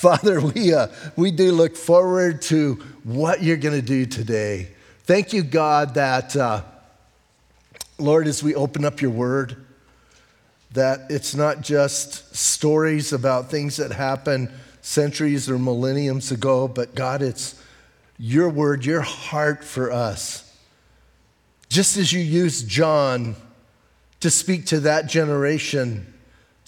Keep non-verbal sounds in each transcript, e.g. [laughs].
[laughs] Father, we, uh, we do look forward to what you're going to do today. Thank you, God, that, uh, Lord, as we open up your word, that it's not just stories about things that happened centuries or millenniums ago, but God, it's your word, your heart for us. Just as you used John to speak to that generation,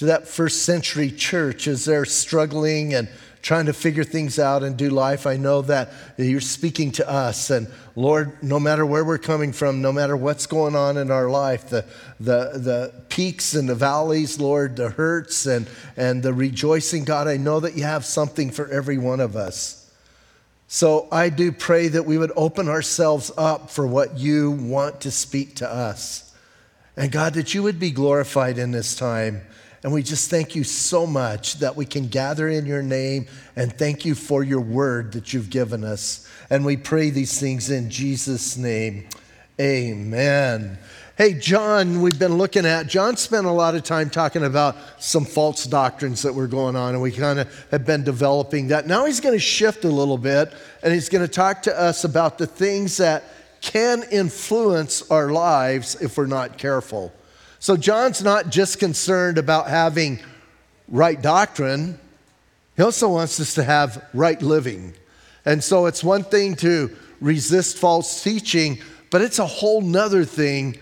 to that first century church as they're struggling and trying to figure things out and do life. I know that you're speaking to us. And Lord, no matter where we're coming from, no matter what's going on in our life, the, the, the peaks and the valleys, Lord, the hurts and, and the rejoicing, God, I know that you have something for every one of us. So I do pray that we would open ourselves up for what you want to speak to us. And God, that you would be glorified in this time. And we just thank you so much that we can gather in your name and thank you for your word that you've given us. And we pray these things in Jesus' name. Amen. Hey, John, we've been looking at, John spent a lot of time talking about some false doctrines that were going on, and we kind of have been developing that. Now he's going to shift a little bit, and he's going to talk to us about the things that can influence our lives if we're not careful. So John's not just concerned about having right doctrine, he also wants us to have right living. And so it's one thing to resist false teaching, but it's a whole nother thing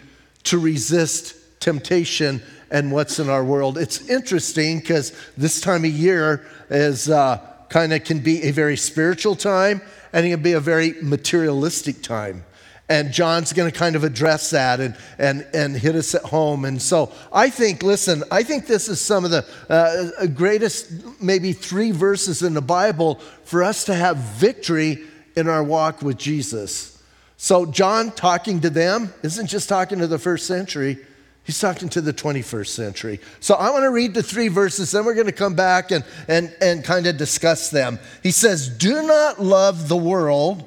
to resist temptation and what's in our world. It's interesting because this time of year is uh, kind of can be a very spiritual time and it can be a very materialistic time. And John's going to kind of address that and, and, and hit us at home. And so I think, listen, I think this is some of the uh, greatest, maybe three verses in the Bible for us to have victory in our walk with Jesus. So John talking to them isn't just talking to the first century, he's talking to the 21st century. So I want to read the three verses, then we're going to come back and, and, and kind of discuss them. He says, Do not love the world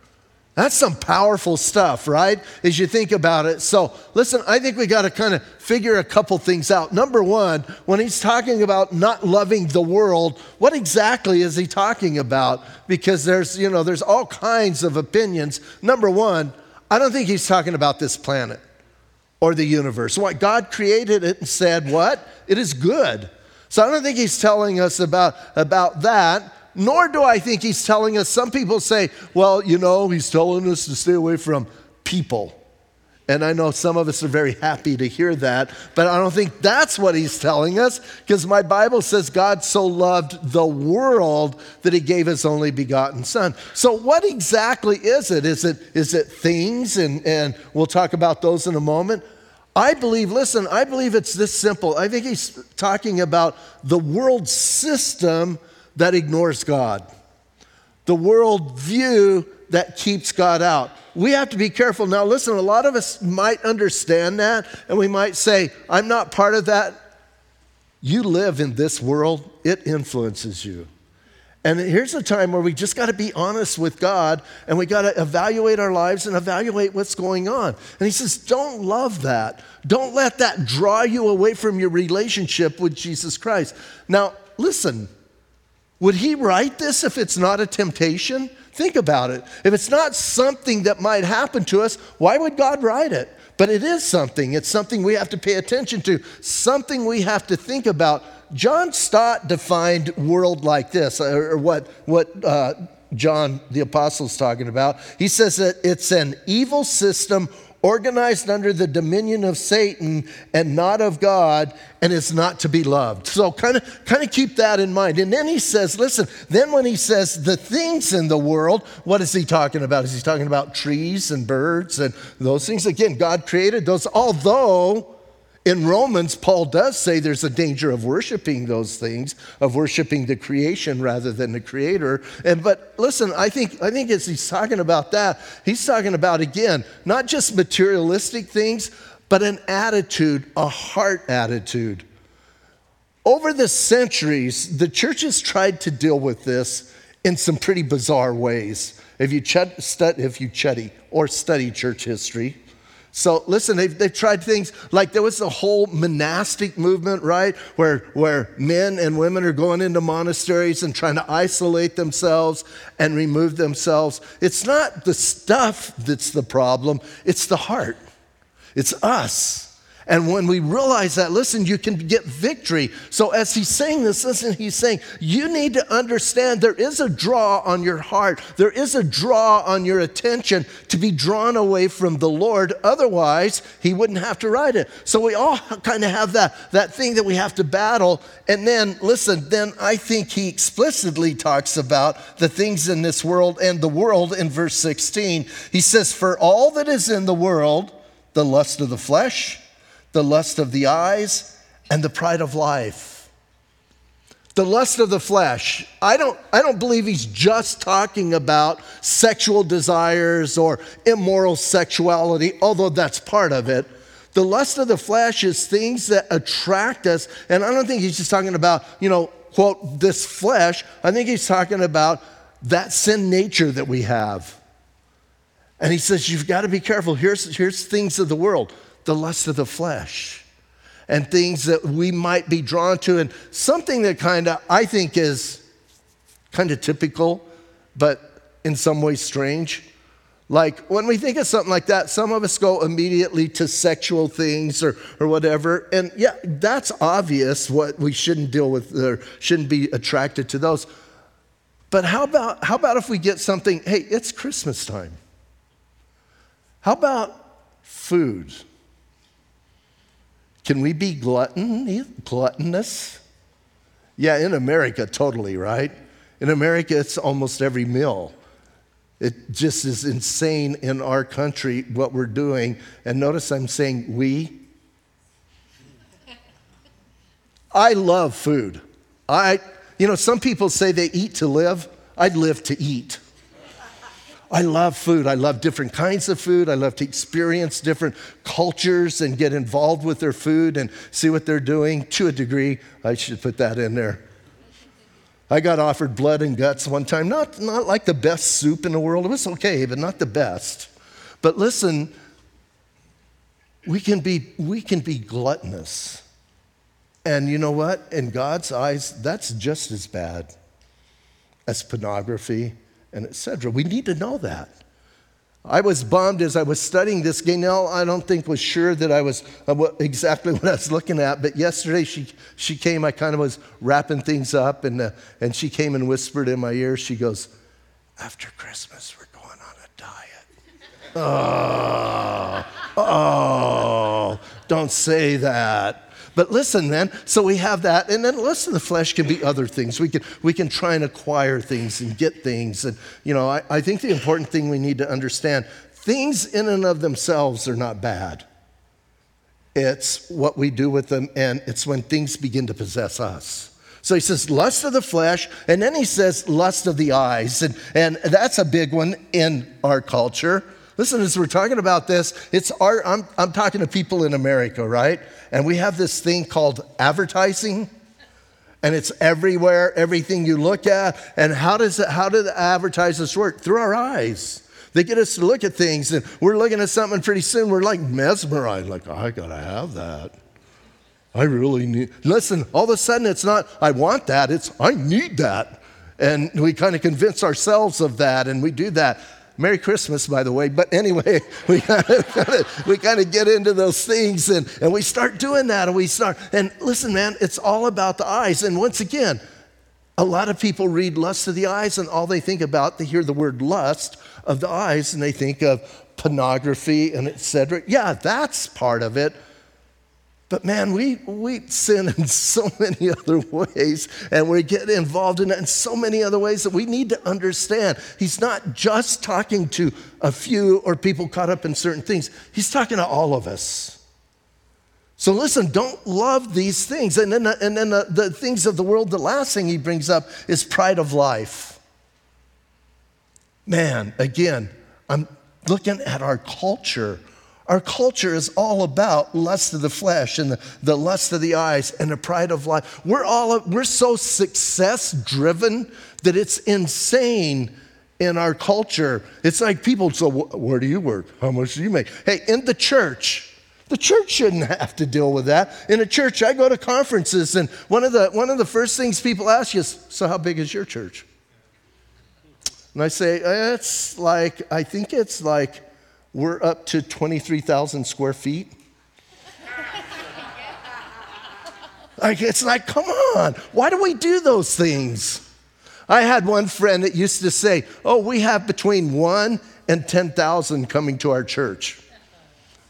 That's some powerful stuff, right? As you think about it. So, listen, I think we got to kind of figure a couple things out. Number one, when he's talking about not loving the world, what exactly is he talking about? Because there's, you know, there's all kinds of opinions. Number one, I don't think he's talking about this planet or the universe. What God created it and said, what? It is good. So I don't think he's telling us about, about that nor do I think he's telling us. Some people say, well, you know, he's telling us to stay away from people. And I know some of us are very happy to hear that, but I don't think that's what he's telling us because my Bible says God so loved the world that he gave his only begotten son. So what exactly is it? Is it, is it things? And, and we'll talk about those in a moment. I believe, listen, I believe it's this simple. I think he's talking about the world system that ignores God, the world view that keeps God out. We have to be careful. Now, listen, a lot of us might understand that, and we might say, I'm not part of that. You live in this world, it influences you. And here's a time where we just got to be honest with God and we got to evaluate our lives and evaluate what's going on. And He says, Don't love that. Don't let that draw you away from your relationship with Jesus Christ. Now, listen, would he write this if it's not a temptation? Think about it. If it's not something that might happen to us, why would God write it? But it is something. It's something we have to pay attention to, something we have to think about. John Stott defined world like this, or what, what uh, John the Apostle is talking about. He says that it's an evil system organized under the dominion of Satan and not of God, and is not to be loved. So kind of kind of keep that in mind. And then he says, listen, then when he says the things in the world, what is he talking about? Is he talking about trees and birds and those things? Again, God created those, although In Romans, Paul does say there's a danger of worshiping those things, of worshiping the creation rather than the creator. And but listen, I think I think as he's talking about that, he's talking about again, not just materialistic things, but an attitude, a heart attitude. Over the centuries, the church has tried to deal with this in some pretty bizarre ways. If you, ch- if you study or study church history, so listen, they've, they've tried things like there was a whole monastic movement, right? Where, where men and women are going into monasteries and trying to isolate themselves and remove themselves. It's not the stuff that's the problem, it's the heart. It's us. And when we realize that, listen, you can get victory. So as he's saying this, listen, he's saying, you need to understand there is a draw on your heart, there is a draw on your attention to be drawn away from the Lord. Otherwise, he wouldn't have to write it. So we all [laughs] kind of have that, that thing that we have to battle. And then, listen, then I think he explicitly talks about the things in this world and the world in verse 16. He says, For all that is in the world, the lust of the flesh, the lust of the eyes, and the pride of life. The lust of the flesh. I don't, I don't believe he's just talking about sexual desires or immoral sexuality, although that's part of it. The lust of the flesh is things that attract us. And I don't think he's just talking about, you know, quote, this flesh. I think he's talking about that sin nature that we have. And he says, you've got to be careful. Here's, here's things of the world the lust of the flesh and things that we might be drawn to. And something that kind of, I think, is kind of typical, but in some ways strange. Like when we think of something like that, some of us go immediately to sexual things or, or whatever. And yeah, that's obvious what we shouldn't deal with or shouldn't be attracted to those. But how about, how about if we get something, hey, it's Christmas time? How about food? Can we be glutton, gluttonous? Yeah, in America, totally, right? In America, it's almost every meal. It just is insane in our country what we're doing. And notice I'm saying we. I love food. I, you know, some people say they eat to live. I'd live to eat. I love food. I love different kinds of food. I love to experience different cultures and get involved with their food and see what they're doing to a degree. I should put that in there. I got offered blood and guts one time, not, not like the best soup in the world. It was okay, but not the best. But listen, we can be, we can be gluttonous. And you know what? In God's eyes, that's just as bad as pornography and etc. We need to know that. I was bummed as I was studying this. Gaynell, I don't think was sure that I was uh, exactly [laughs] what I was looking at, but yesterday she, she came, I kind of was wrapping things up, and, uh, and she came and whispered in my ear, she goes, after Christmas, we're going on a diet. [laughs] oh, oh, don't say that. But listen, then, so we have that, and then lust of the flesh can be other things. We can, we can try and acquire things and get things. And, you know, I, I think the important thing we need to understand things in and of themselves are not bad. It's what we do with them, and it's when things begin to possess us. So he says lust of the flesh, and then he says lust of the eyes. And, and that's a big one in our culture. Listen, as we're talking about this, it's our, I'm, I'm talking to people in America, right? And we have this thing called advertising. And it's everywhere, everything you look at. And how does it, how do the advertisers work? Through our eyes. They get us to look at things, and we're looking at something pretty soon, we're like mesmerized, like, oh, I gotta have that. I really need. Listen, all of a sudden it's not, I want that, it's, I need that. And we kind of convince ourselves of that, and we do that. Merry Christmas, by the way. But anyway, [laughs] we kind of, we kind of get into those things and, and we start doing that and we start. And listen, man, it's all about the eyes. And once again, a lot of people read lust of the eyes and all they think about, they hear the word lust of the eyes and they think of pornography and etc. Yeah, that's part of it. But man, we, we sin in so many [laughs] other ways, and we get involved in in so many other ways that we need to understand. He's not just talking to a few or people caught up in certain things, he's talking to all of us. So listen, don't love these things. And then, and then the, the things of the world, the last thing he brings up is pride of life. Man, again, I'm looking at our culture. Our culture is all about lust of the flesh and the, the lust of the eyes and the pride of life. We're all we're so success driven that it's insane in our culture. It's like people, so where do you work? How much do you make? Hey, in the church, the church shouldn't have to deal with that. In a church, I go to conferences, and one of the, one of the first things people ask you is, So, how big is your church? And I say, It's like, I think it's like we're up to 23,000 square feet. [laughs] like, it's like, come on, why do we do those things? I had one friend that used to say, Oh, we have between one and 10,000 coming to our church.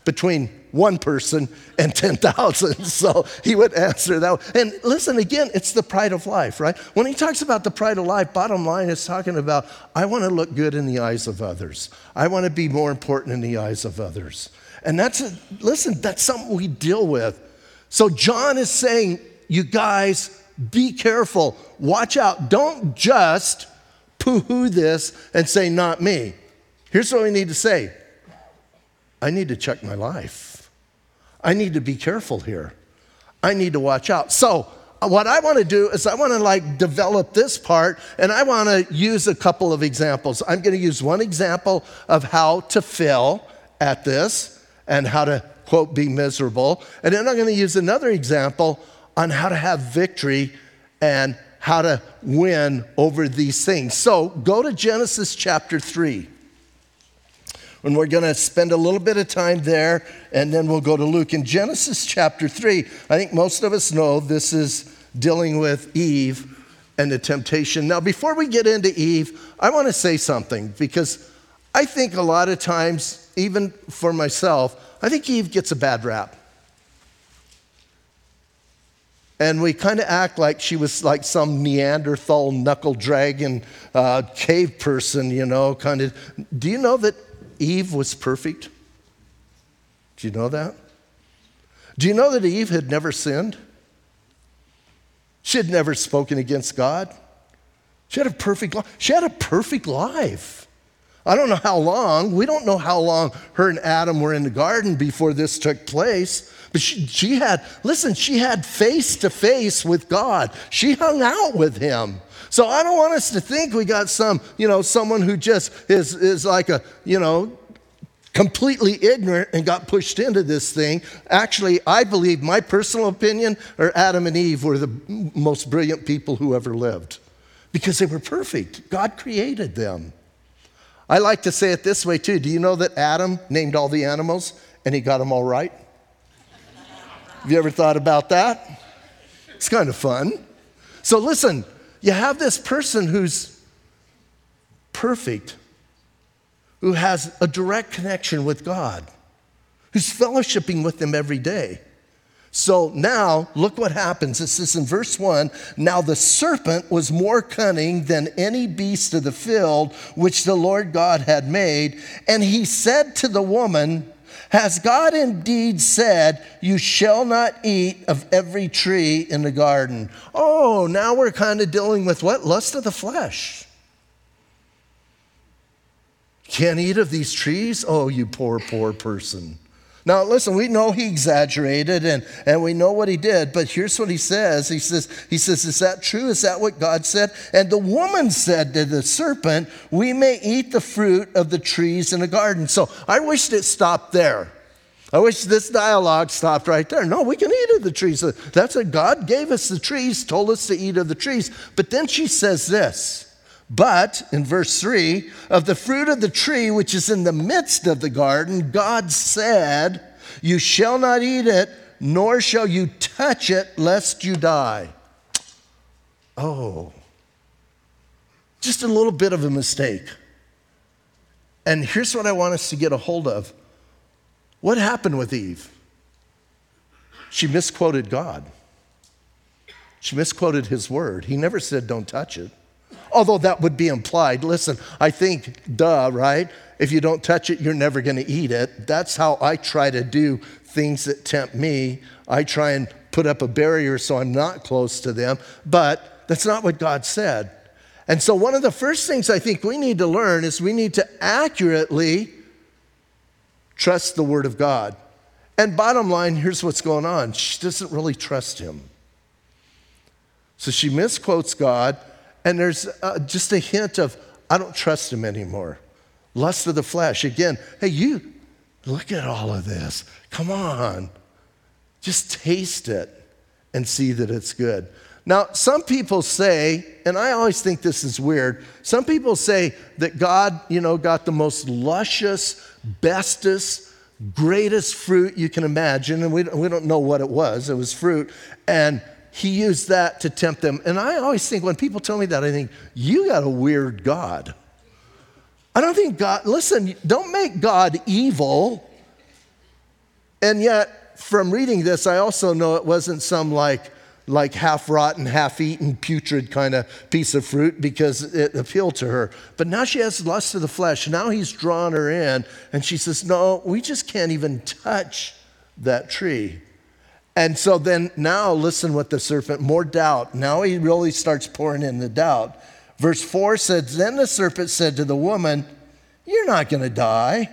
Between one person and [laughs] 10,000. So he would answer that. And listen, again, it's the pride of life, right? When he talks about the pride of life, bottom line is talking about I want to look good in the eyes of others, I want to be more important in the eyes of others. And that's, a, listen, that's something we deal with. So John is saying, you guys, be careful, watch out. Don't just poo hoo this and say, not me. Here's what we need to say I need to check my life. I need to be careful here. I need to watch out. So, uh, what I want to do is I want to like develop this part and I want to use a couple of examples. I'm going to use one example of how to fail at this and how to quote be miserable. And then I'm going to use another example on how to have victory and how to win over these things. So, go to Genesis chapter 3 and we're going to spend a little bit of time there, and then we'll go to Luke. In Genesis chapter 3, I think most of us know this is dealing with Eve and the temptation. Now, before we get into Eve, I want to say something because I think a lot of times, even for myself, I think Eve gets a bad rap. And we kind of act like she was like some Neanderthal knuckle dragon uh, cave person, you know, kind of. Do you know that Eve was perfect? Do you know that? Do you know that Eve had never sinned? She had never spoken against God. She had a perfect life. She had a perfect life. I don't know how long. We don't know how long her and Adam were in the garden before this took place. But she, she had, listen, she had face to face with God. She hung out with him. So I don't want us to think we got some, you know, someone who just is, is like a, you know, completely ignorant and got pushed into this thing. Actually, I believe, my personal opinion, or Adam and Eve were the most brilliant people who ever lived because they were perfect. God created them. I like to say it this way too. Do you know that Adam named all the animals and he got them all right? Have you ever thought about that? It's kind of fun. So listen, you have this person who's perfect, who has a direct connection with God, who's fellowshipping with Him every day. So now, look what happens. This is in verse 1 Now the serpent was more cunning than any beast of the field which the Lord God had made. And he said to the woman, has God indeed said, You shall not eat of every tree in the garden? Oh, now we're kind of dealing with what? Lust of the flesh. Can't eat of these trees? Oh, you poor, poor person. Now, listen, we know he exaggerated and, and we know what he did, but here's what he says. He says, he says, Is that true? Is that what God said? And the woman said to the serpent, We may eat the fruit of the trees in the garden. So I wished it stopped there. I wish this dialogue stopped right there. No, we can eat of the trees. That's what God gave us the trees, told us to eat of the trees. But then she says this. But, in verse 3, of the fruit of the tree which is in the midst of the garden, God said, You shall not eat it, nor shall you touch it, lest you die. Oh, just a little bit of a mistake. And here's what I want us to get a hold of what happened with Eve? She misquoted God. She misquoted his word. He never said, Don't touch it although that would be implied. Listen, I think, duh, right? If you don't touch it, you're never going to eat it. That's how I try to do things that tempt me. I try and put up a barrier so I'm not close to them, but that's not what God said. And so, one of the first things I think we need to learn is we need to accurately trust the Word of God. And bottom line, here's what's going on she doesn't really trust Him. So she misquotes God, and there's uh, just a hint of, I don't trust Him anymore. Lust of the flesh. Again, hey, you, look at all of this. Come on. Just taste it and see that it's good. Now, some people say, and I always think this is weird, some people say that God, you know, got the most luscious, bestest, greatest fruit you can imagine, and we we don't know what it was. It was fruit. And he used that to tempt them. And I always think, when people tell me that, I think, you got a weird God. I don't think God, listen, don't make God evil. And yet, from reading this, I also know it wasn't some like, like half rotten, half eaten, putrid kind of piece of fruit because it appealed to her. But now she has lust of the flesh. Now he's drawn her in, and she says, No, we just can't even touch that tree. And so then now listen what the serpent, more doubt. Now he really starts pouring in the doubt. Verse 4 says, Then the serpent said to the woman, You're not going to die.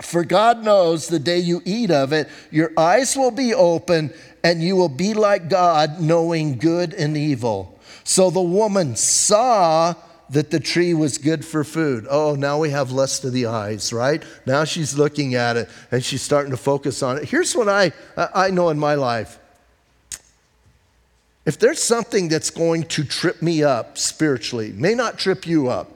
For God knows the day you eat of it, your eyes will be open and you will be like God, knowing good and evil. So the woman saw that the tree was good for food. Oh, now we have lust of the eyes, right? Now she's looking at it and she's starting to focus on it. Here's what I, I know in my life if there's something that's going to trip me up spiritually, may not trip you up,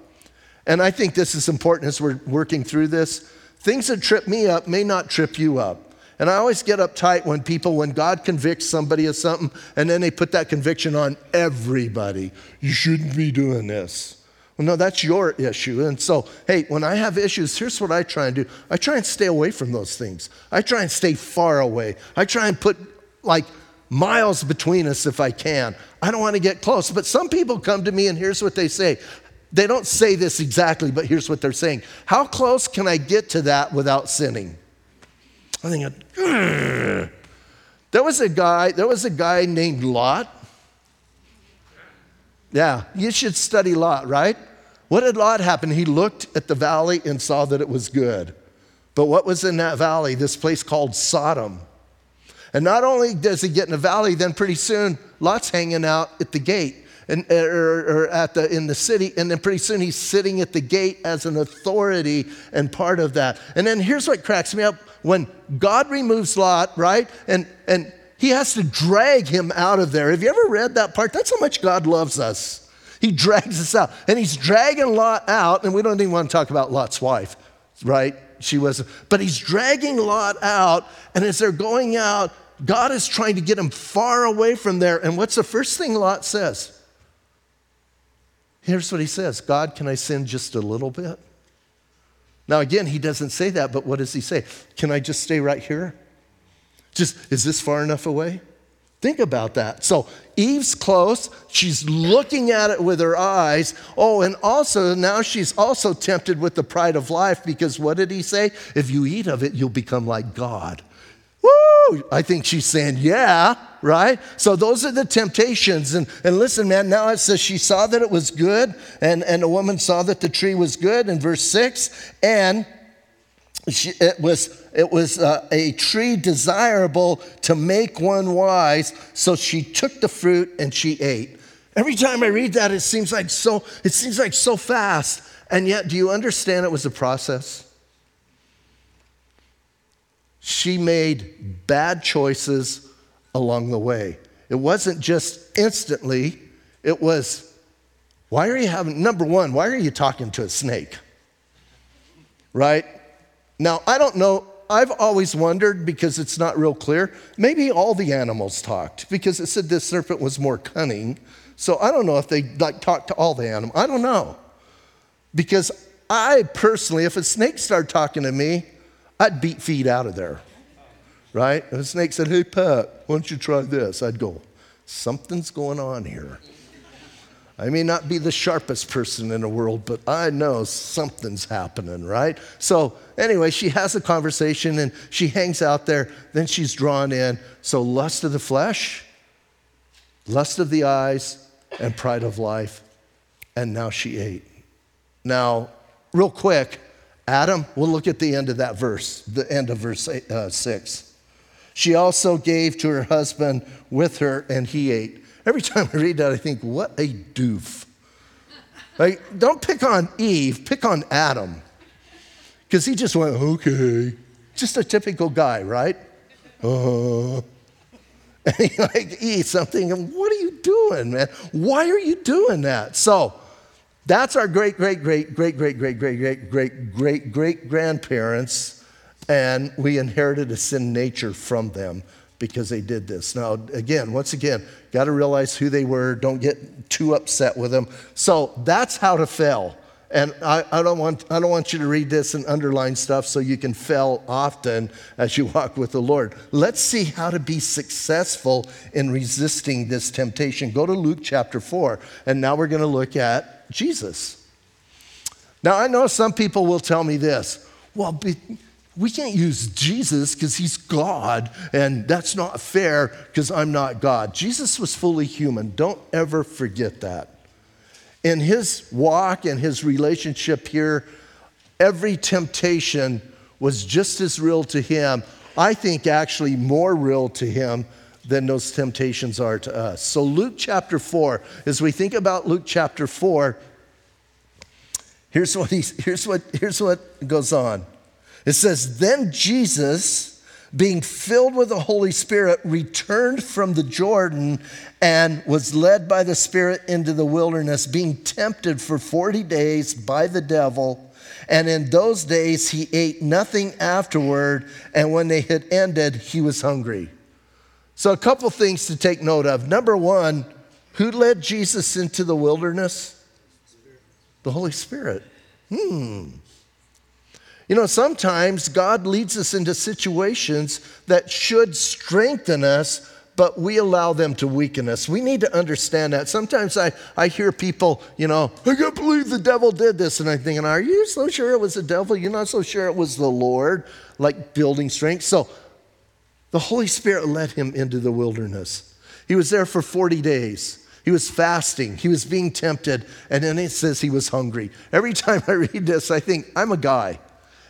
and I think this is important as we're working through this, things that trip me up may not trip you up. And I always get uptight when people, when God convicts somebody of something, and then they put that conviction on everybody. You shouldn't be doing this. Well, no, that's your issue. And so, hey, when I have issues, here's what I try and do I try and stay away from those things. I try and stay far away. I try and put like miles between us if I can. I don't want to get close. But some people come to me, and here's what they say. They don't say this exactly, but here's what they're saying How close can I get to that without sinning? I'm thinking, Ugh. there was a guy, there was a guy named Lot. Yeah, you should study Lot, right? What did Lot happen? He looked at the valley and saw that it was good. But what was in that valley? This place called Sodom. And not only does he get in the valley, then pretty soon Lot's hanging out at the gate and, or, or at the, in the city, and then pretty soon he's sitting at the gate as an authority and part of that. And then here's what cracks me up when God removes Lot, right? And, and he has to drag him out of there. Have you ever read that part? That's how much God loves us. He drags us out. And he's dragging Lot out, and we don't even want to talk about Lot's wife, right? She was, but he's dragging Lot out, and as they're going out, God is trying to get him far away from there. And what's the first thing Lot says? Here's what he says God, can I sin just a little bit? Now, again, he doesn't say that, but what does he say? Can I just stay right here? Just, is this far enough away? Think about that. So Eve's close. She's looking at it with her eyes. Oh, and also now she's also tempted with the pride of life because what did he say? If you eat of it, you'll become like God. Woo! I think she's saying, yeah, right? So those are the temptations. And, and listen, man, now it says she saw that it was good, and, and a woman saw that the tree was good in verse 6, and she, it was, it was uh, a tree desirable to make one wise. So she took the fruit and she ate. Every time I read that, it seems like so, it seems like so fast. And yet, do you understand it was a process? she made bad choices along the way. It wasn't just instantly, it was, why are you having, number one, why are you talking to a snake? Right? Now, I don't know, I've always wondered because it's not real clear. Maybe all the animals talked because it said this serpent was more cunning. So I don't know if they like talked to all the animals. I don't know. Because I personally, if a snake started talking to me, I'd beat feet out of there, right? If a snake said, Hey, Pat, why don't you try this? I'd go, Something's going on here. I may not be the sharpest person in the world, but I know something's happening, right? So, anyway, she has a conversation and she hangs out there. Then she's drawn in. So, lust of the flesh, lust of the eyes, and pride of life. And now she ate. Now, real quick, Adam, we'll look at the end of that verse, the end of verse eight, uh, six. She also gave to her husband with her, and he ate. Every time I read that, I think, what a doof. Like, don't pick on Eve, pick on Adam. Because he just went, okay. Just a typical guy, right? Uh, and he like eats something, what are you doing, man? Why are you doing that? So that's our great, great, great, great, great, great, great, great, great, great, great grandparents, and we inherited a sin nature from them because they did this. Now, again, once again, got to realize who they were. Don't get too upset with them. So that's how to fail. And I, I, don't want, I don't want you to read this and underline stuff so you can fail often as you walk with the Lord. Let's see how to be successful in resisting this temptation. Go to Luke chapter 4, and now we're going to look at Jesus. Now, I know some people will tell me this well, be, we can't use Jesus because he's God, and that's not fair because I'm not God. Jesus was fully human. Don't ever forget that. In his walk and his relationship here, every temptation was just as real to him. I think actually more real to him than those temptations are to us. So, Luke chapter 4, as we think about Luke chapter 4, here's what, he's, here's what, here's what goes on. It says, Then Jesus, being filled with the Holy Spirit, returned from the Jordan and was led by the Spirit into the wilderness, being tempted for 40 days by the devil. And in those days he ate nothing afterward, and when they had ended, he was hungry. So, a couple things to take note of. Number one, who led Jesus into the wilderness? The Holy Spirit. Hmm. You know, sometimes God leads us into situations that should strengthen us, but we allow them to weaken us. We need to understand that. Sometimes I, I hear people, you know, I can't believe the devil did this. And I'm thinking, are you so sure it was the devil? You're not so sure it was the Lord, like building strength. So the Holy Spirit led him into the wilderness. He was there for 40 days. He was fasting. He was being tempted. And then it says he was hungry. Every [laughs] time I read this, I think, I'm a guy.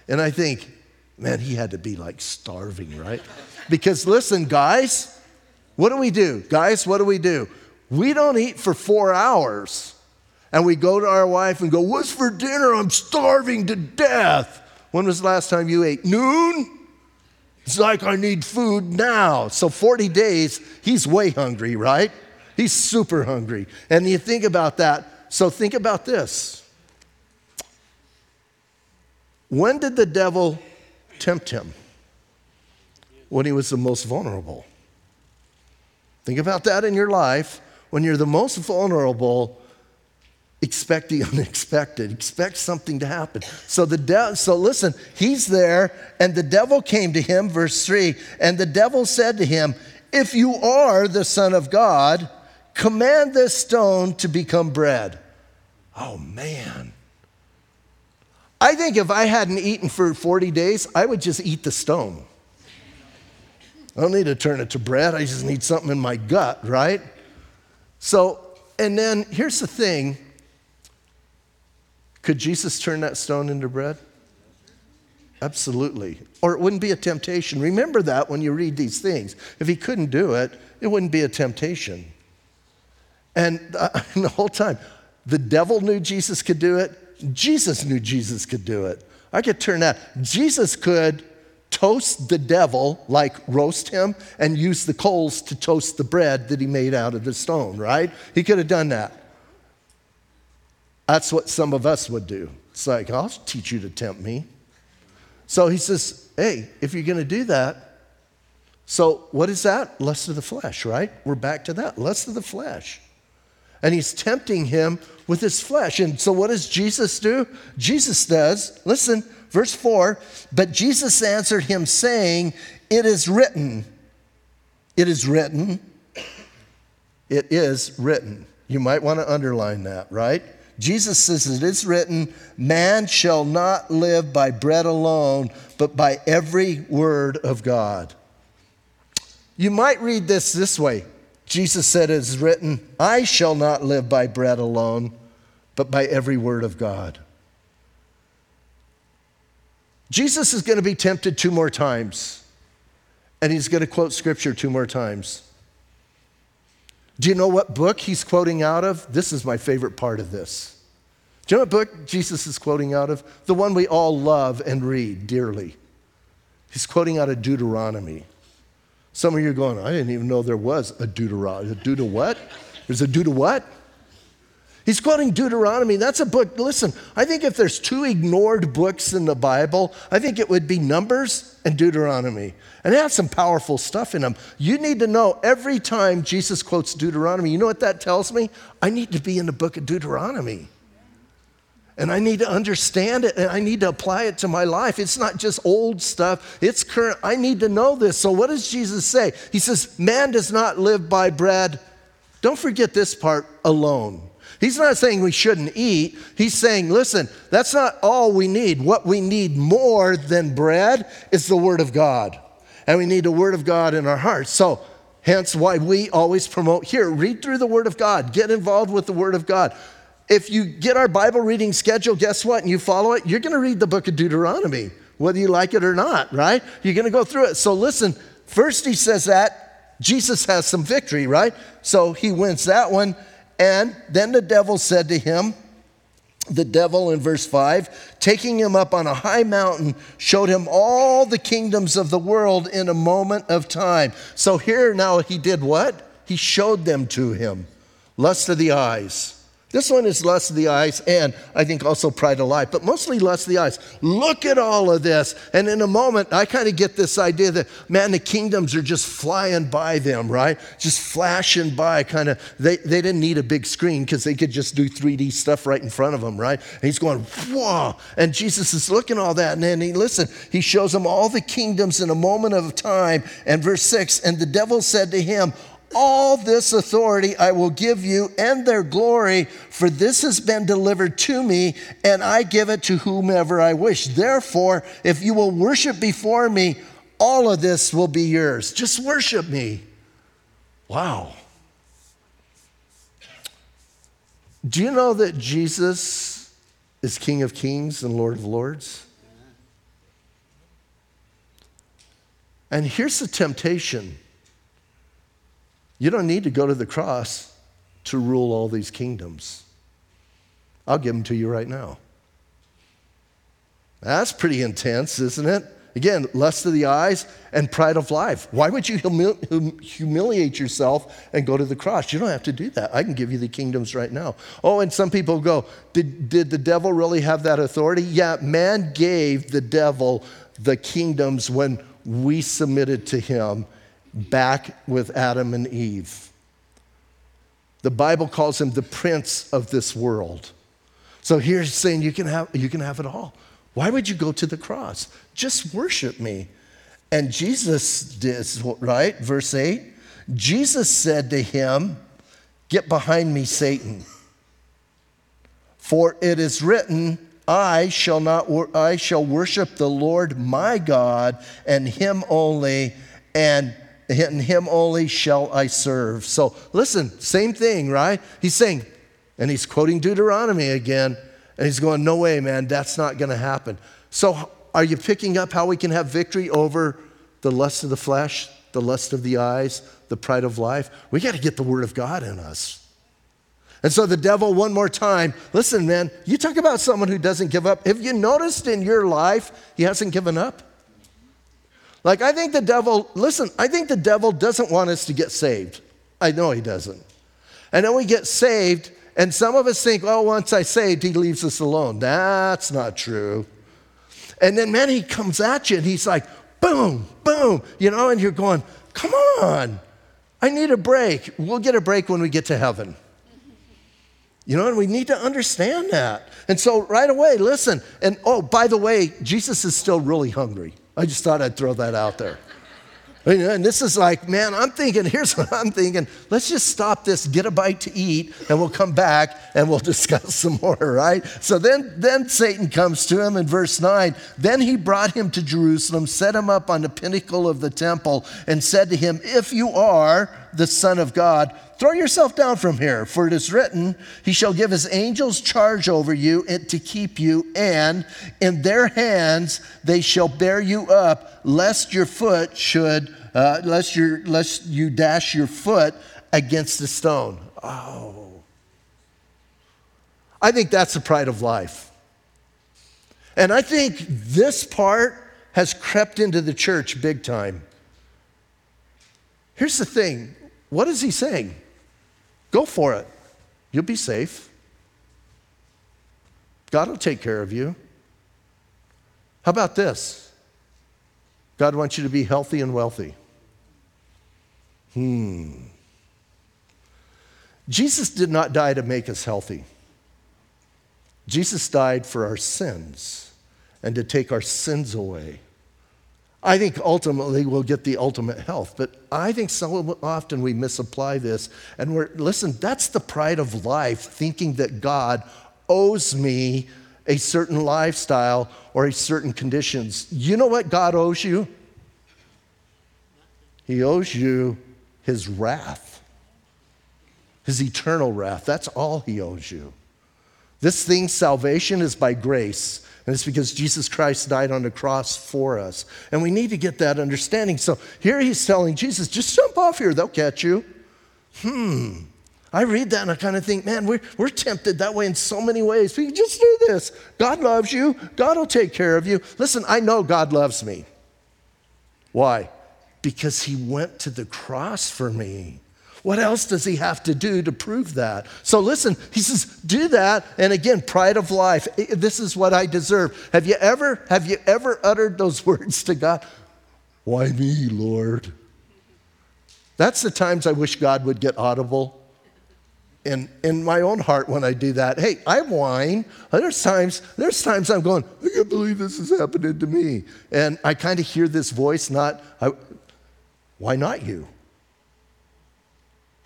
And I think, man, he had to be like starving, right? Because listen, guys, what do we do? Guys, what do we do? We don't eat for four hours. And we go to our wife and go, What's for dinner? I'm starving to death. When was the last time you ate? Noon? It's like I need food now. So 40 days, he's way hungry, right? He's super hungry. And you think about that. So think about this. When did the devil tempt him? When he was the most vulnerable. Think about that in your life. When you're the most vulnerable, expect the [laughs] unexpected. Expect something to happen. So the de- so listen, he's there, and the devil came to him, verse 3, and the devil said to him, If you are the Son of God, command this stone to become bread. Oh man. I think if I hadn't eaten for 40 days, I would just eat the stone. I don't need to turn it to bread. I just need something in my gut, right? So, and then here's the thing could Jesus turn that stone into bread? Absolutely. Or it wouldn't be a temptation. Remember that when you read these things. If he couldn't do it, it wouldn't be a temptation. And uh, [laughs] the whole time, the devil knew Jesus could do it, Jesus knew Jesus could do it. I could turn that. Jesus could toast the devil, like roast him, and use the coals to toast the bread that he made out of the stone, right? He could have done that. That's what some of us would do. It's like, I'll teach you to tempt me. So he says, hey, if you're going to do that, so what is that? Lust of the flesh, right? We're back to that. Lust of the flesh and he's tempting him with his flesh. And so, what does Jesus do? Jesus does, listen, verse 4 But Jesus answered him, saying, It is written, it is written, it is written. You might want to underline that, right? Jesus says, It is written, man shall not live by bread alone, but by every word of God. You might read this this way Jesus said, It is written, I shall not live by bread alone, but by every word of God. Jesus is going to be tempted two more times, and he's going to quote scripture two more times. Do you know what book he's quoting out of? This is my favorite part of this. Do you know what book Jesus is quoting out of? The one we all love and read dearly. He's quoting out of Deuteronomy. Some of you are going, I didn't even know there was a Deuteronomy. A Deut what? There's a Deut what? He's quoting Deuteronomy. That's a book. Listen, I think if there's two ignored books in the Bible, I think it would be Numbers and Deuteronomy. And it has some powerful stuff in them. You need to know every time Jesus quotes Deuteronomy, you know what that tells me? I need to be in the book of Deuteronomy. And I need to understand it and I need to apply it to my life. It's not just old stuff, it's current. I need to know this. So, what does Jesus say? He says, Man does not live by bread. Don't forget this part alone. He's not saying we shouldn't eat. He's saying, listen, that's not all we need. What we need more than bread is the Word of God. And we need the Word of God in our hearts. So, hence why we always promote here read through the Word of God, get involved with the Word of God. If you get our Bible reading schedule, guess what? And you follow it, you're going to read the book of Deuteronomy, whether you like it or not, right? You're going to go through it. So, listen, first he says that Jesus has some victory, right? So he wins that one. And then the devil said to him, the devil in verse 5, taking him up on a high mountain, showed him all the kingdoms of the world in a moment of time. So here now he did what? He showed them to him. Lust of the eyes this one is lust of the eyes and I think also pride of life, but mostly lust of the eyes. Look at all of this. And in a moment, I kind of get this idea that, man, the kingdoms are just flying by them, right? Just flashing by, kind of. They, they didn't need a big screen because they could just do 3D stuff right in front of them, right? And he's going, whoa. And Jesus is looking all that. And then he, listen, he shows them all the kingdoms in a moment of time. And verse 6 And the devil said to him, all this authority I will give you and their glory, for this has been delivered to me, and I give it to whomever I wish. Therefore, if you will worship before me, all of this will be yours. Just worship me. Wow. Do you know that Jesus is King of Kings and Lord of Lords? And here's the temptation you don't need to go to the cross to rule all these kingdoms. I'll give them to you right now. That's pretty intense, isn't it? Again, lust of the eyes and pride of life. Why would you humili- humiliate yourself and go to the cross? You don't have to do that. I can give you the kingdoms right now. Oh, and some people go, did, did the devil really have that authority? Yeah, man gave the devil the kingdoms when we submitted to him back with Adam and Eve. The Bible calls him the prince of this world. So here's saying you can have, you can have it all. Why would you go to the cross? Just worship me. And Jesus did, right? Verse 8 Jesus said to him, Get behind me, Satan. For it is written, I shall not I shall worship the Lord my God and him only and and him only shall I serve. So listen, same thing, right? He's saying, and he's quoting Deuteronomy again, and he's going, No way, man, that's not going to happen. So are you picking up how we can have victory over the lust of the flesh, the lust of the eyes, the pride of life? We got to get the word of God in us. And so the devil, one more time, listen, man, you talk about someone who doesn't give up. Have you noticed in your life he hasn't given up? Like, I think the devil, listen, I think the devil doesn't want us to get saved. I know he doesn't. And then we get saved, and some of us think, oh, once I saved, he leaves us alone. That's not true. And then, man, he comes at you and he's like, boom, boom, you know, and you're going, come on, I need a break. We'll get a break when we get to heaven. You know, and we need to understand that. And so, right away, listen. And oh, by the way, Jesus is still really hungry. I just thought I'd throw that out there. And this is like, man, I'm thinking, [laughs] here's what I'm thinking. Let's just stop this, get a bite to eat, and we'll come back and we'll [laughs] discuss some more, right? So then, then Satan comes to him in verse 9. Then he brought him to Jerusalem, set him up on the pinnacle of the temple, and said to him, If you are the Son of God, throw yourself down from here, for it is written, He shall give His angels charge over you to keep you, and in their hands they shall bear you up, lest your foot should uh, lest, you lest you dash your foot against a stone. Oh. I think that's the pride of life. And I think this part has crept into the church big time. Here's the thing what is he saying? Go for it. You'll be safe. God will take care of you. How about this? God wants you to be healthy and wealthy. Hmm. Jesus did not die to make us healthy. Jesus died for our sins and to take our sins away. I think ultimately we'll get the ultimate health, but I think so often we misapply this. And we're, listen, that's the pride of life, thinking that God owes me a certain lifestyle or a certain conditions. You know what God owes you? He owes you his wrath, his eternal wrath. That's all he owes you. This thing, salvation, is by grace. And it's because Jesus Christ died on the cross for us. And we need to get that understanding. So here he's telling Jesus, just jump off here, they'll catch you. Hmm. I read that and I kind of think, man, we're, we're tempted that way in so many ways. We can just do this. God loves you, God will take care of you. Listen, I know God loves me. Why? because he went to the cross for me. What else does he have to do to prove that? So listen, he says, do that. And again, pride of life. This is what I deserve. Have you ever, have you ever uttered those [laughs] words to God? Why me, Lord? That's the times I wish God would get audible in, in my own heart when I do that. Hey, I whine. There's times, there's times I'm going, I can't believe this is happening to me. And I kind of hear this voice, not, I, why not you?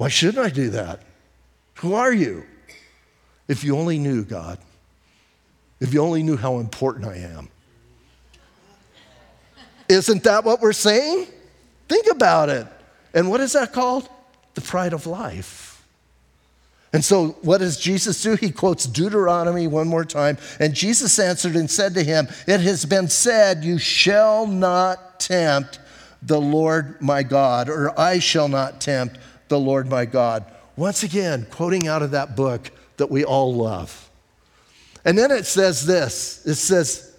Why shouldn't I do that? Who are you? If you only knew, God, if you only knew how important I am. Isn't that what we're saying? Think about it. And what is that called? The pride of life. And so, what does Jesus do? He quotes Deuteronomy one more time. And Jesus answered and said to him, It has been said, You shall not tempt the Lord my God, or I shall not tempt the Lord my God. Once again, quoting out of that book that we all love. And then it says this it says,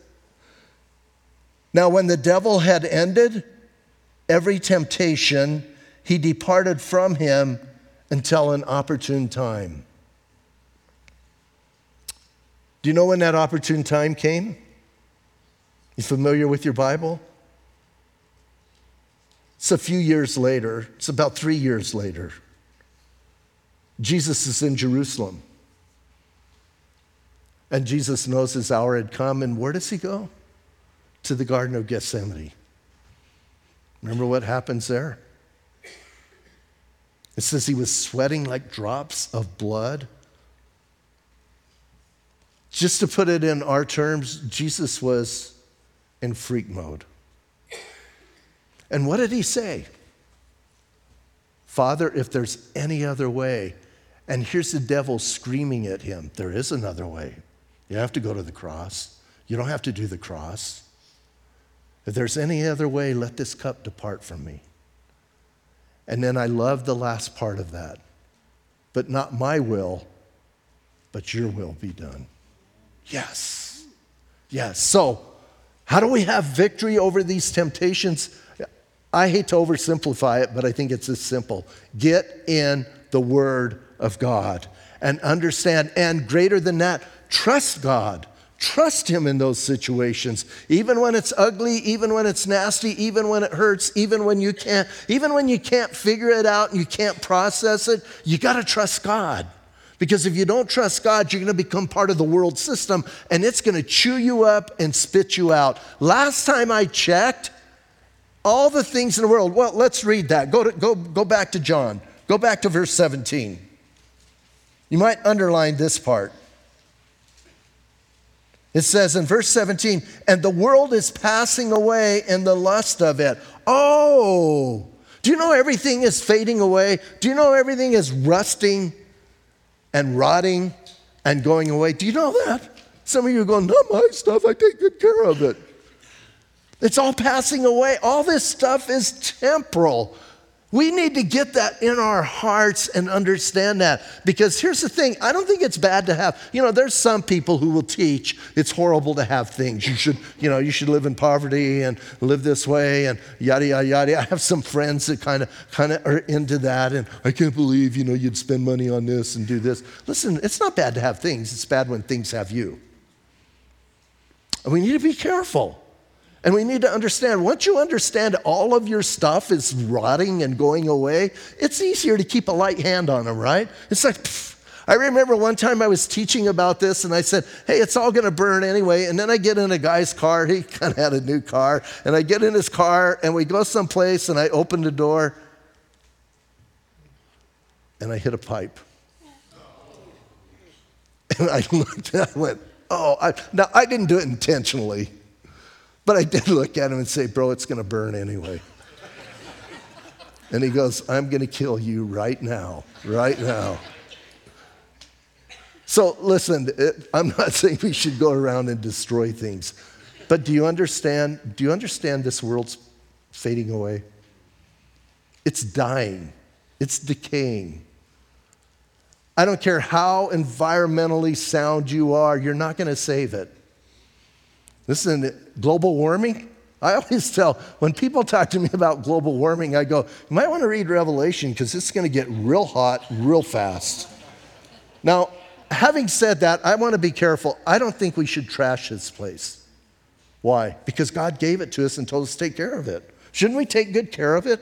Now when the devil had ended every temptation, he departed from him until an opportune time. Do you know when that opportune time came? You familiar with your Bible? It's a few years later, it's about three years later. Jesus is in Jerusalem. And Jesus knows his hour had come. And where does he go? To the Garden of Gethsemane. Remember what happens there? It says he was sweating like drops of blood. Just to put it in our terms, Jesus was in freak mode. And what did he say? Father, if there's any other way, and here's the devil screaming at him, there is another way. You have to go to the cross. You don't have to do the cross. If there's any other way, let this cup depart from me. And then I love the last part of that. But not my will, but your will be done. Yes. Yes. So, how do we have victory over these temptations? I hate to oversimplify it, but I think it's this simple. Get in the Word of God and understand, and greater than that, trust God. Trust Him in those situations, even when it's ugly, even when it's nasty, even when it hurts, even when you can't, even when you can't figure it out and you can't process it. You got to trust God. Because if you don't trust God, you're going to become part of the world system and it's going to chew you up and spit you out. Last time I checked, All the things in the world. Well, let's read that. Go, to, go, go back to John. Go back to verse 17. You might underline this part. It says in verse 17, and the world is passing away in the lust of it. Oh, do you know everything is fading away? Do you know everything is rusting and rotting and going away? Do you know that? Some of you are going, not my stuff, I take good care of it. It's all passing away. All this stuff is temporal. We need to get that in our hearts and understand that. Because here's the thing I don't think it's bad to have, you know, there's some people who will teach it's horrible to have things. You should, you know, you should live in poverty and live this way and yada, yada, yada. I have some friends that kind of kind of are into that. And I can't believe, you know, you'd spend money on this and do this. Listen, it's not bad to have things, it's bad when things have you. And we need to be careful. And we need to understand once you understand all of your stuff is rotting and going away, it's easier to keep a light hand on them, right? It's like, pff. I remember one time I was teaching about this and I said, hey, it's all gonna burn anyway. And then I get in a guy's car, [laughs] he kind of had a new car, and I get in his car and we go someplace and I open the door and I hit a pipe. [laughs] And I looked and I went, oh, I, now I didn't do it intentionally. But I did look at him and say, Bro, it's going to burn anyway. and he goes, I'm going to kill you right now, right now. So listen, it, I'm not [laughs] saying we should go around and destroy things, but do you understand? Do you understand this world's fading away? It's dying. It's decaying. I don't care how environmentally sound you are, you're not going to save it. Listen, global warming. I always tell when people talk to me about global warming, I go, you might want to read Revelation because it's going to get real hot real fast. Now, having said that, I want to be careful. I don't think we should trash this place. Why? Because God gave it to us and told us to take care of it. Shouldn't we take good care of it?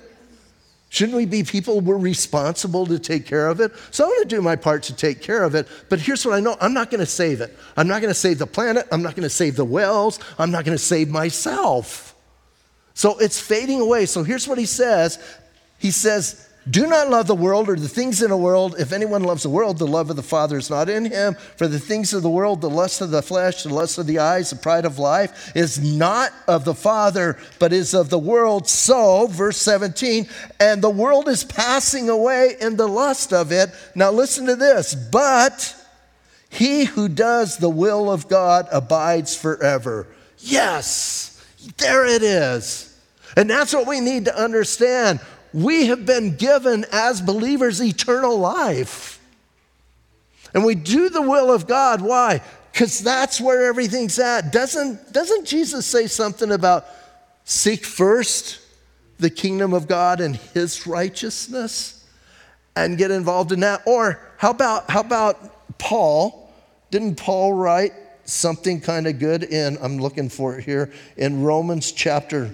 Shouldn't we be people we're responsible to take care of it? So I'm going to do my part to take care of it. But here's what I know I'm not going to save it. I'm not going to save the planet. I'm not going to save the wells. I'm not going to save myself. So it's fading away. So here's what he says He says, do not love the world or the things in the world. If anyone loves the world, the love of the Father is not in him. For the things of the world, the lust of the flesh, the lust of the eyes, the pride of life, is not of the Father, but is of the world. So, verse 17, and the world is passing away in the lust of it. Now, listen to this. But he who does the will of God abides forever. Yes, there it is. And that's what we need to understand we have been given as believers eternal life. And we do the will of God. Why? Because that's where everything's at. Doesn't, doesn't Jesus say something about seek first the kingdom of God and his righteousness and get involved in that? Or how about, how about Paul? Didn't Paul write something kind of good in, I'm looking for it here, in Romans chapter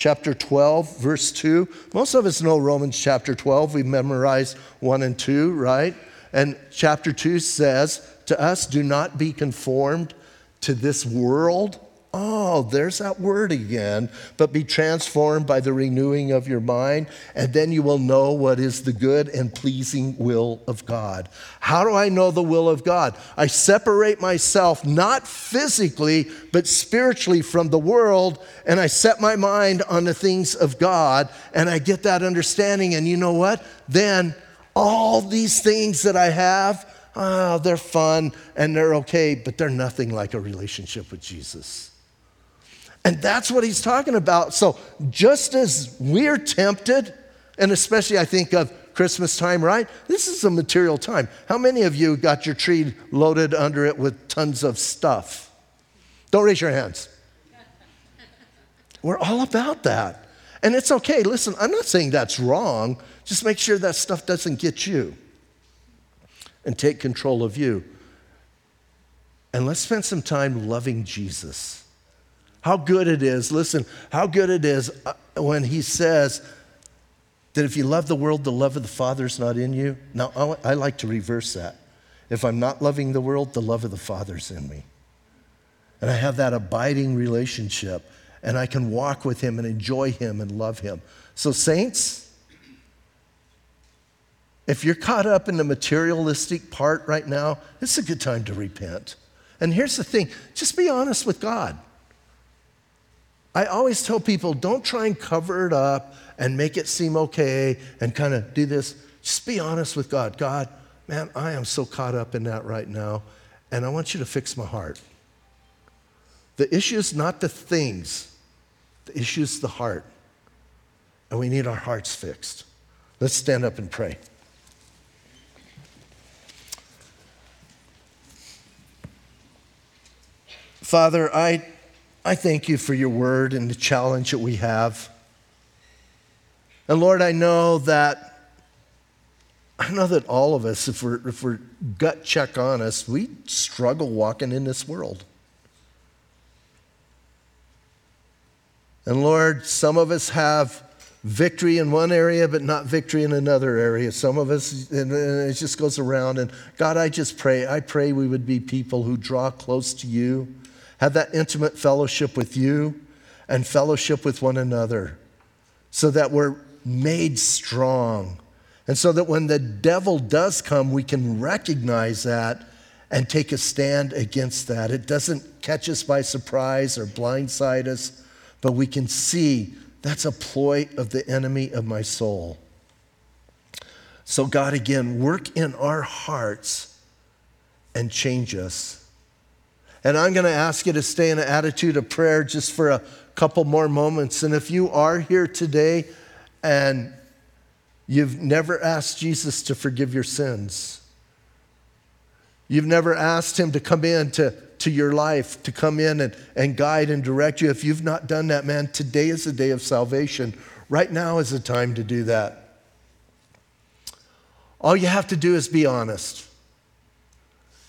chapter 12, verse 2. Most of us know Romans chapter 12. We memorized 1 and 2, right? And chapter 2 says to us, Do not be conformed to this world Oh, there's that word again. But be transformed by the renewing of your mind, and then you will know what is the good and pleasing will of God. How do I know the will of God? I separate myself not physically, but spiritually from the world, and I set my mind on the things of God, and I get that understanding. And you know what? Then all these things that I have, oh, they're fun and they're okay, but they're nothing like a relationship with Jesus. And that's what he's talking about. So, just as we're tempted, and especially I think of Christmas time, right? This is a material time. How many of you got your tree loaded under it with tons of stuff? Don't raise your hands. We're all about that. And it's okay. Listen, I'm not saying that's wrong. Just make sure that stuff doesn't get you and take control of you. And let's spend some time loving Jesus. How good it is, listen, how good it is uh, when he says that if you love the world, the love of the Father is not in you. Now, I like to reverse that. If I'm not loving the world, the love of the Father's in me. And I have that abiding relationship. and I can walk with Him and enjoy Him and love Him. So, saints, if you're caught up in the materialistic part right now, it's a good time to repent. And here's the thing just be honest with God. I always tell people don't try and cover it up and make it seem okay and kind of do this. Just be honest with God. God, man, I am so caught up in that right now, and I want you to fix my heart. The issue is not the things, the issue is the heart. And we need our hearts fixed. Let's stand up and pray. Father, I, I thank you for your word and the challenge that we have. And Lord, I know that I know that all of us, if we're, if we're gut check honest, we struggle walking in this world. And Lord, some of us have victory in one area, but not victory in another area. Some of us, and it just goes around. And God, I just pray, I pray we would be people who draw close to you, have that intimate fellowship with you, and fellowship with one another, so that we're made strong and so that when the devil does come, we can recognize that and take a stand against that. It doesn't catch us by surprise or blindside us, but we can see that's a ploy of the enemy of my soul. So, God, again, work in our hearts and change us. And I'm going to ask you to stay in an attitude of prayer just for a couple more moments. And if you are here today and You've never asked Jesus to forgive your sins. You've never asked him to come in to, to your life, to come in and, and guide and direct you. If you've not done that, man, today is the day of salvation. Right now is the time to do that. All you have to do is be honest.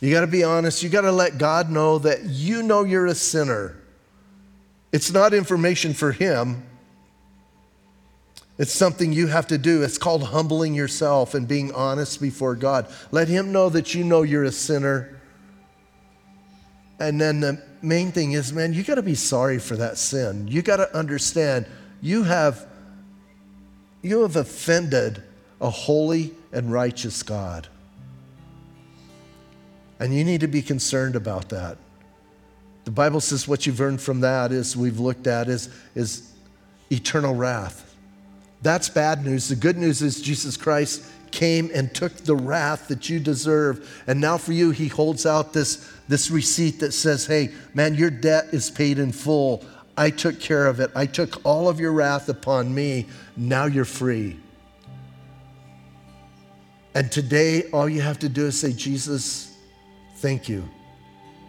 You got to be honest. You got to let God know that you know you're a sinner. It's not information for Him, it's something you have to do. It's called humbling yourself and being honest before God. Let Him know that you know you're a sinner. And then the main thing is, man, you got to be sorry for that sin. You got to understand you have you have offended a holy and righteous God. And you need to be concerned about that. The Bible says what you've earned from that is we've looked at is, is eternal wrath. That's bad news. The good news is Jesus Christ came and took the wrath that you deserve. And now for you, he holds out this, this receipt that says, hey, man, your debt is paid in full. I took care of it. I took all of your wrath upon me. Now you're free. And today, all you have to do is say, Jesus, thank you.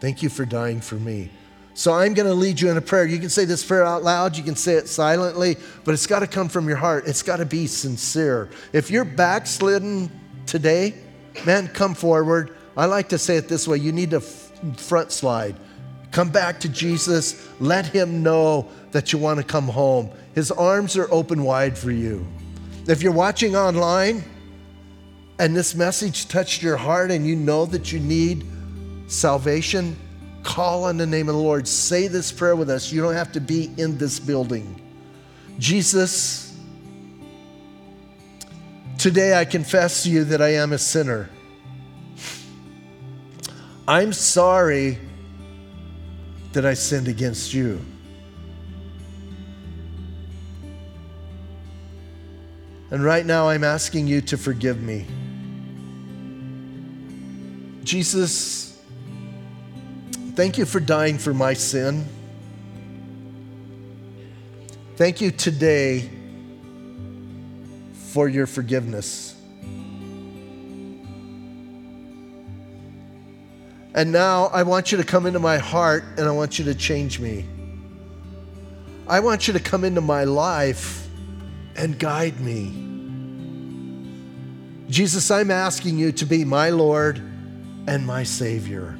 Thank you for dying for me. So I'm going to lead you in a prayer. You can say this prayer out loud, you can say it silently, but it's got to come from your heart. It's got to be sincere. If you're backslidden today, man, come forward. I like to say it this way you need to front slide. Come back to Jesus. Let him know that you want to come home. His arms are open wide for you. If you're watching online and this message touched your heart and you know that you need salvation, Call on the name of the Lord. Say this prayer with us. You don't have to be in this building. Jesus, today I confess to you that I am a sinner. I'm sorry that I sinned against you. And right now I'm asking you to forgive me. Jesus, Thank you for dying for my sin. Thank you today for your forgiveness. And now I want you to come into my heart and I want you to change me. I want you to come into my life and guide me. Jesus, I'm asking you to be my Lord and my Savior.